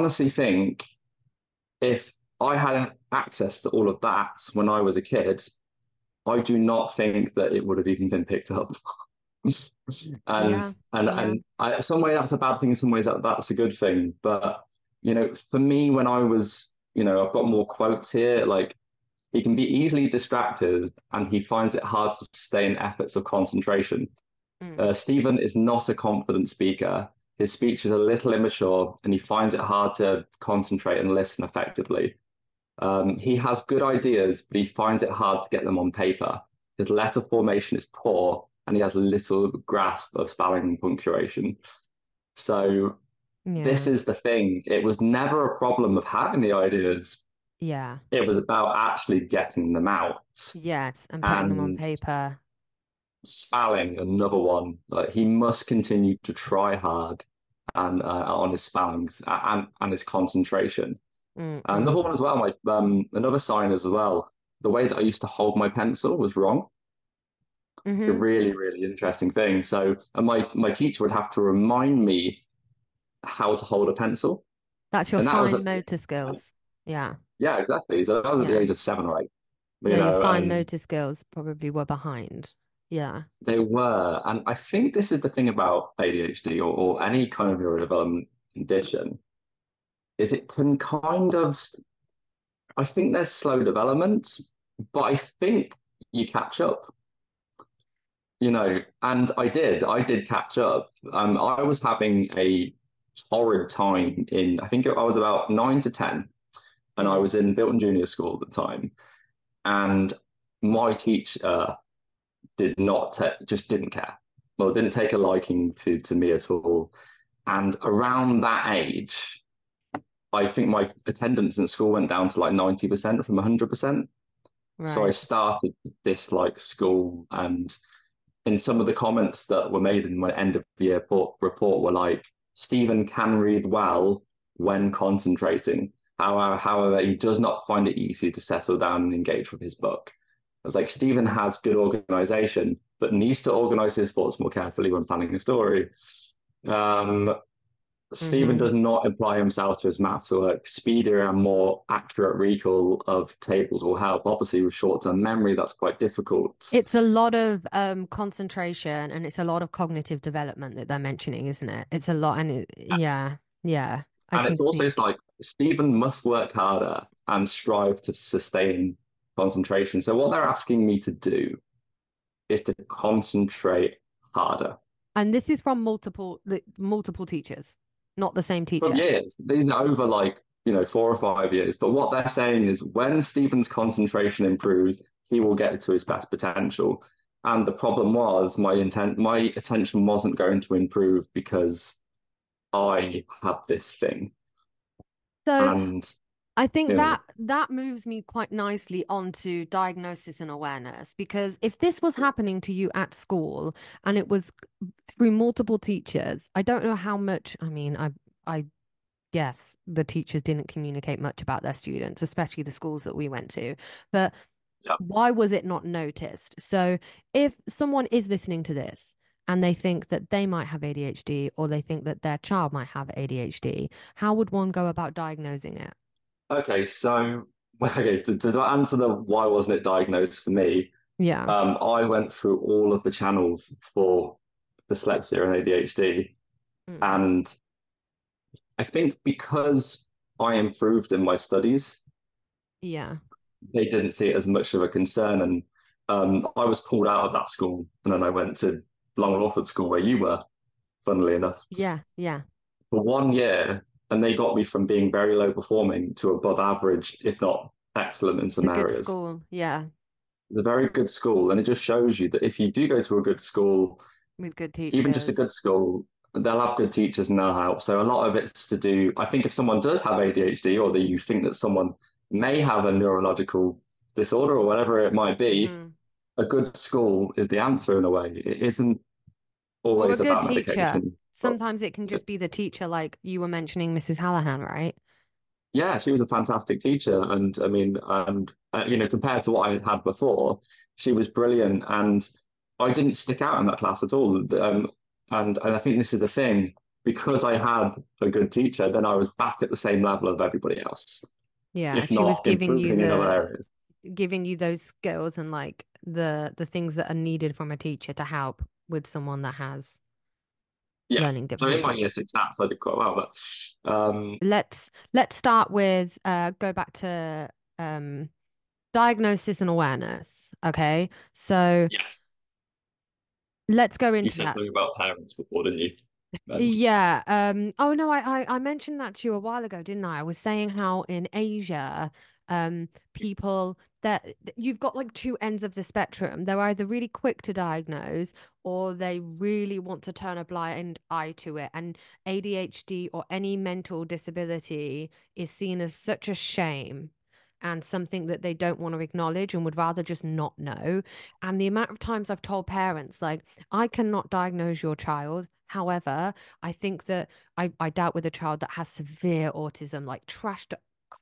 honestly think if I had access to all of that when I was a kid, I do not think that it would have even been picked up. and Yeah, and yeah. and I, some way that's a bad thing, some ways that that's a good thing. But you know, for me, when I was, you know, I've got more quotes here. Like he can be easily distracted, and he finds it hard to sustain efforts of concentration. Mm. Uh, Steven is not a confident speaker. His speech is a little immature, and he finds it hard to concentrate and listen effectively. Um, he has good ideas, but he finds it hard to get them on paper. His letter formation is poor, and he has little grasp of spelling and punctuation. So Yeah. this is the thing. It was never a problem of having the ideas. Yeah. It was about actually getting them out. Yes. And putting them on paper. spelling, another one. Like he must continue to try hard and uh, on his spellings and and his concentration. Mm, And mm. another one as well, my um, another sign as well. The way that I used to hold my pencil was wrong. A Mhm. really, really interesting thing. So, and my my teacher would have to remind me how to hold a pencil, That's your and that fine at motor skills. Yeah. yeah, exactly. So that was at the age of seven or eight, you Yeah, your fine and motor skills probably were behind. Yeah. they were. And I think this is the thing about ADHD or, or any kind of neurodevelopment condition, is it can kind of, I think there's slow development, but I think you catch up. you know, and I did, I did catch up. Um, I was having a horrid time in, I think I was about nine to 10, and I was in Bilton Junior School at the time. And my teacher did not, ta just didn't care. Well, didn't take a liking to, to me at all. And around that age, I think my attendance in school went down to like 90% from 100%. So I started to dislike school and in some of the comments that were made in my end of the year report, report were like, Steven can read well when concentrating. However, however, he does not find it easy to settle down and engage with his book. I was like, Steven has good organization, but needs to organize his thoughts more carefully when planning a story. Um, Steven Mhm. does not apply himself to his maths work. Speedier and more accurate recall of tables will help. Obviously, with short-term memory, that's quite difficult. It's a lot of um concentration and it's a lot of cognitive development that they're mentioning, isn't it? It's a lot and it, yeah, yeah, I And it's also it's like Steven must work harder and strive to sustain concentration. So what they're asking me to do is to concentrate harder. And this is from multiple multiple teachers, not the same teacher. years, these are over like, you know, four or five years. But what they're saying is when Steven's concentration improves, he will get to his best potential. And the problem was my intent, my attention wasn't going to improve because I have this thing. So And I think know, that that moves me quite nicely onto diagnosis and awareness because if this was happening to you at school and it was through multiple teachers, I don't know how much, I mean, I I guess the teachers didn't communicate much about their students, especially the schools that we went to. But yeah. why was it not noticed? So if someone is listening to this and they think that they might have ADHD or they think that their child might have ADHD, how would one go about diagnosing it? Okay, so okay, to, to answer the why wasn't it diagnosed for me, Yeah. um, I went through all of the channels for dyslexia and ADHD, Mm. and I think because I improved in my studies, Yeah. they didn't see it as much of a concern, and um, I was pulled out of that school, and then I went to Long Lawford School where you were, funnily enough, Yeah. Yeah. for one year, and they got me from being very low performing to above average, if not excellent in some a good areas. school. Yeah. It's a very good school, and it just shows you that if you do go to a good school, With good teachers, even just a good school, they'll have good teachers and they'll help. So a lot of it's to do, I think if someone does have ADHD or that you think that someone may have a neurological disorder or whatever it might be, Mhm. a good school is the answer in a way. It isn't Or a always good about teacher. Sometimes it can just be the teacher, like you were mentioning Mrs. Hallahan, right? yeah, she was a fantastic teacher. And I mean, and uh, you know, compared to what I had had before, she was brilliant. And I didn't stick out in that class at all. Um, and, and I think this is the thing. because I had a good teacher, then I was back at the same level of everybody else, Yeah, if she was not giving you improving in other the giving you those skills and like the the things that are needed from a teacher to help with someone that has Yeah. learning So in my year six stats, I did quite well, but um, Let's let's start with uh go back to um diagnosis and awareness. Okay. So yes, let's go into. you said that. something about parents before, didn't you? Um, Yeah. Um, oh no, I, I I mentioned that to you a while ago, didn't I? I was saying how in Asia, um, people that you've got like two ends of the spectrum. They're either really quick to diagnose or they really want to turn a blind eye to it. And ADHD or any mental disability is seen as such a shame and something that they don't want to acknowledge and would rather just not know. And the amount of times I've told parents, like, I cannot diagnose your child. However, I think that I, I dealt with a child that has severe autism, like trashed,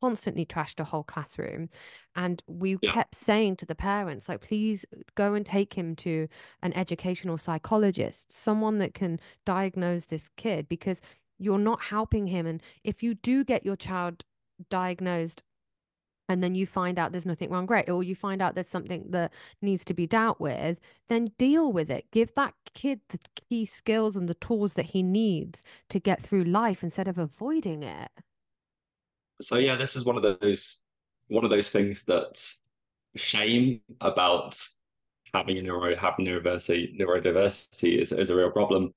constantly trashed a whole classroom. And we yeah. kept saying to the parents, like, please go and take him to an educational psychologist, someone that can diagnose this kid, because you're not helping him. And if you do get your child diagnosed and then you find out there's nothing wrong, great. Or you find out there's something that needs to be dealt with, then deal with it. Give that kid the key skills and the tools that he needs to get through life instead of avoiding it. So yeah, this is one of those one of those things that shame about having a neuro having neurodiversity neurodiversity is, is a real problem.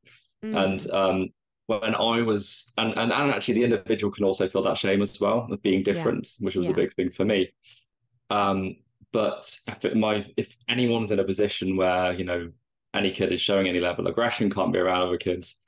And Mm, um, when I was and, and and actually the individual can also feel that shame as well of being yeah, different, which was a big thing for me. Um, but if it, my if anyone's in a position where you know any kid is showing any level of aggression, can't be around other kids,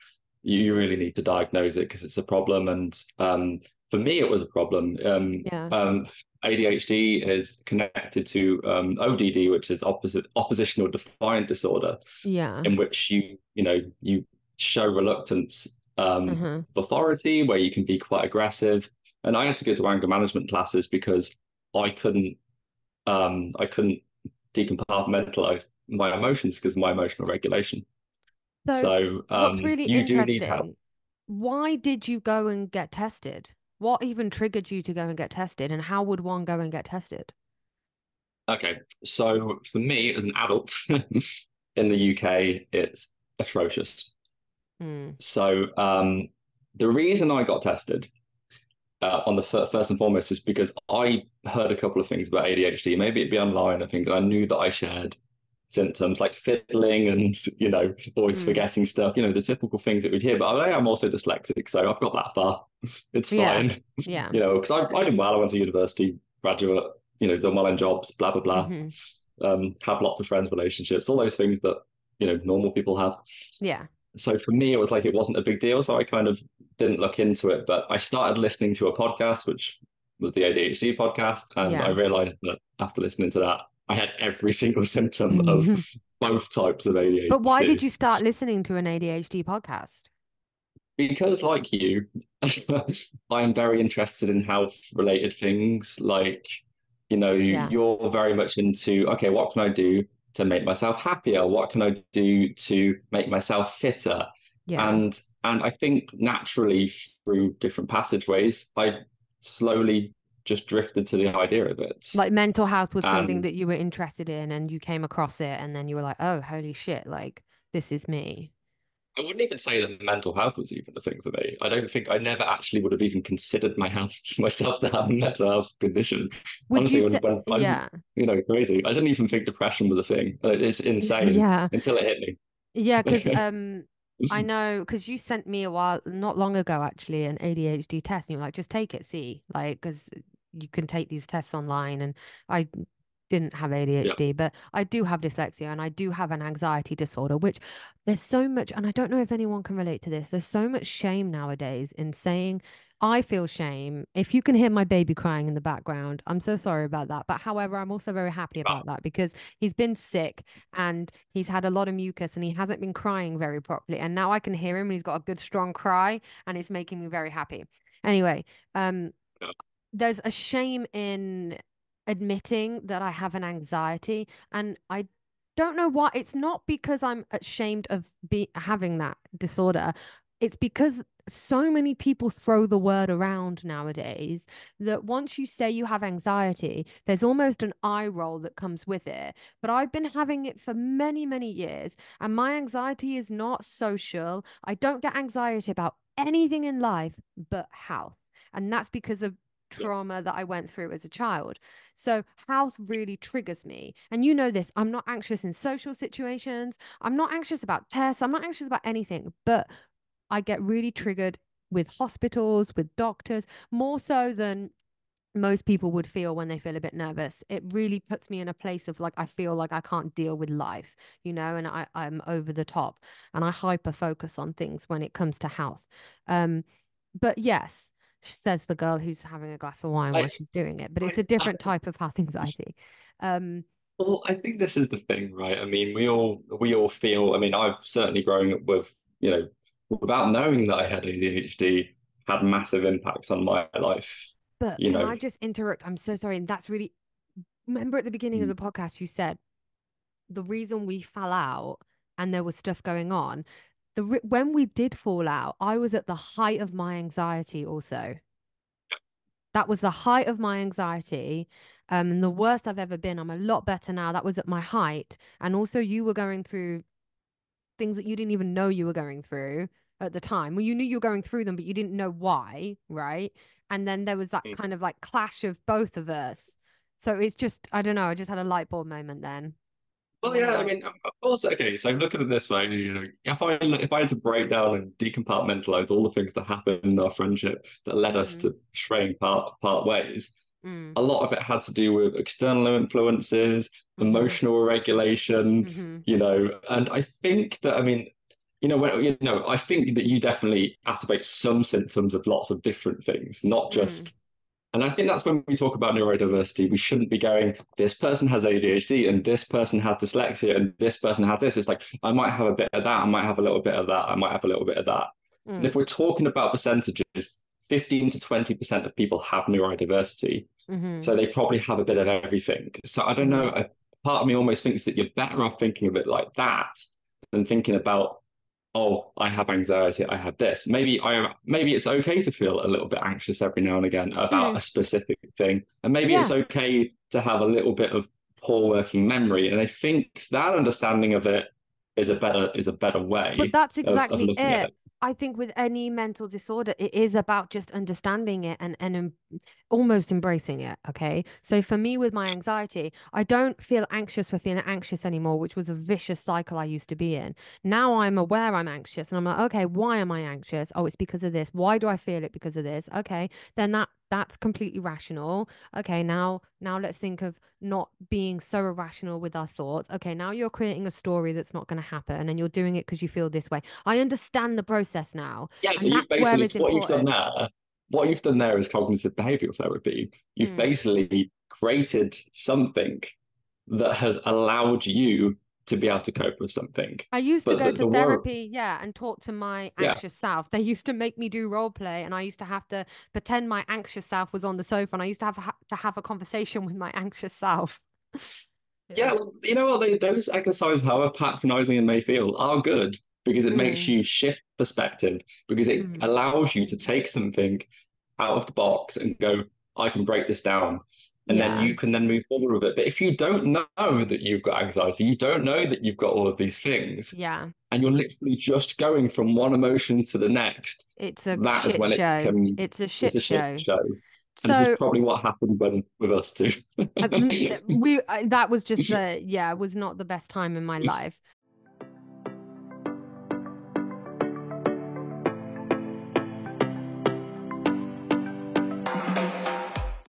you, you really need to diagnose it because it's a problem. And um, for me, it was a problem. Um, yeah, um, ADHD is connected to um, ODD, which is opposite oppositional defiant disorder, yeah. in which you you know you show reluctance um, Uh-huh. of authority, where you can be quite aggressive. And I had to go to anger management classes because I couldn't um, I couldn't decompartmentalize my emotions because of my emotional regulation. So So what's um, really you do need help. interesting, why did you go and get tested? What even triggered you to go and get tested? And how would one go and get tested? Okay, so for me as an adult in the UK, it's atrocious. Mm, So um, the reason I got tested uh, on the fir- first and foremost is because I heard a couple of things about ADHD. Maybe it'd be online and things. and I knew that I shared symptoms like fiddling and you know always mm. forgetting stuff. You know the typical things that we'd hear. But I am also dyslexic, so I've got that far. It's fine. yeah. You know, because I, I did well. I went to university, graduate. You know, done well in jobs. Blah blah blah. hmm Um, have lots of friends, relationships, all those things that you know normal people have Yeah. so for me, it was like it wasn't a big deal. So I kind of didn't look into it. But I started listening to a podcast, which was the ADHD podcast. And I realized that after listening to that, I had every single symptom of both types of ADHD. But why did you start listening to an ADHD podcast? Because, like you, I am very interested in health related things. Like, you know, Yeah. you're very much into, okay, what can I do to make myself happier? What can I do to make myself fitter? Yeah. and and I think naturally through different passageways, I slowly just drifted to the idea of it. Like mental health was something that you were interested in and you came across it and then you were like, oh, holy shit, like this is me. I wouldn't even say that mental health was even a thing for me. I don't think I never actually would have even considered my health myself to have a mental health condition. Would Honestly, you when, say, when I'm yeah, you know crazy, I didn't even think depression was a thing. It's insane yeah, until it hit me. yeah, because um, I know because you sent me a while, not long ago, actually, an ADHD test, and you're like, just take it, see, like, because you can take these tests online, and I didn't have Yeah. ADHD, but I do have dyslexia and I do have an anxiety disorder, which there's so much, and I don't know if anyone can relate to this. There's so much shame nowadays in saying, I feel shame. If you can hear my baby crying in the background, I'm so sorry about that. But however, I'm also very happy about that because he's been sick and he's had a lot of mucus and he hasn't been crying very properly. And now I can hear him and he's got a good strong cry and it's making me very happy. Anyway, um, Yeah. There's a shame in admitting that I have an anxiety and I don't know why it's not because I'm ashamed of be having that disorder. it's because so many people throw the word around nowadays that once you say you have anxiety, there's almost an eye roll that comes with it. But I've been having it for many, many years, and my anxiety is not social. I don't get anxiety about anything in life but health. And that's because of trauma that I went through as a child. So health really triggers me. And you know this, I'm not anxious in social situations. I'm not anxious about tests. I'm not anxious about anything, but I get really triggered with hospitals, with doctors, more so than most people would feel when they feel a bit nervous. It really puts me in a place of like I feel like I can't deal with life, you know, and I, I'm over the top and I hyper focus on things when it comes to health. Um, but yes, says the girl who's having a glass of wine I, while she's doing it, but it's a different I, type of health anxiety. Um, well, I think this is the thing, right? I mean, we all we all feel. I mean, I've certainly grown up with you know without knowing that I had ADHD, had massive impacts on my life. But you can know. I just interrupt? I'm so sorry. And that's really remember at the beginning mm. of the podcast you said the reason we fell out and there was stuff going on. The when we did fall out, I was at the height of my anxiety also. That was the height of my anxiety. Um, and the worst I've ever been. I'm a lot better now. That was at my height. And also, you were going through things that you didn't even know you were going through at the time. Well, you knew you were going through them, but you didn't know why, right? And then there was that mm. kind of like clash of both of us. So it's just, I don't know, I just had a light bulb moment then. Well, yeah, I mean, of course. Okay, so look at it this way. You know, if I if I had to break down and decompartmentalize all the things that happened in our friendship that led us mm. to straying part part ways, mm. a lot of it had to do with external influences, mm-hmm. emotional regulation. Mm-hmm. You know, and I think that I mean, you know, when, you know, I think that you definitely activate some symptoms of lots of different things, not just. Mm. And I think that's when we talk about neurodiversity, we shouldn't be going, this person has ADHD and this person has dyslexia and this person has this. It's like, I might have a bit of that. I might have a little bit of that. I might have a little bit of that. Mm. And if we're talking about percentages, 15 to 20% of people have neurodiversity. Mm-hmm. So they probably have a bit of everything. So I don't know. A part of me almost thinks that you're better off thinking of it like that than thinking about oh, I have anxiety, I have this. Maybe I maybe it's okay to feel a little bit anxious every now and again about mm. a specific thing. And maybe yeah. it's okay to have a little bit of poor working memory. And I think that understanding of it is a better is a better way. But that's exactly of, of it. it. I think with any mental disorder, it is about just understanding it and and almost embracing it. Okay, so for me with my anxiety, I don't feel anxious for feeling anxious anymore, which was a vicious cycle I used to be in. Now I'm aware I'm anxious, and I'm like, okay, why am I anxious? Oh, it's because of this. Why do I feel it because of this? Okay, then that that's completely rational okay now now let's think of not being so irrational with our thoughts okay now you're creating a story that's not going to happen and you're doing it because you feel this way i understand the process now yeah so you basically what you've done there what you've done there is cognitive behavioral therapy you've mm. basically created something that has allowed you to be able to cope with something. I used but to go the, to the therapy, yeah, and talk to my anxious yeah. self. They used to make me do role play, and I used to have to pretend my anxious self was on the sofa, and I used to have to have a conversation with my anxious self. yeah. yeah, you know what? They, those exercises, however patronizing they may feel, are good because it mm. makes you shift perspective because it mm. allows you to take something out of the box and go, I can break this down and yeah. then you can then move forward with it. But if you don't know that you've got anxiety, you don't know that you've got all of these things. Yeah. And you're literally just going from one emotion to the next. It's a that shit show. It becomes, it's a shit it's a show. Shit show. And so, this is probably what happened when with us too. Uh, we that was just the yeah, was not the best time in my life.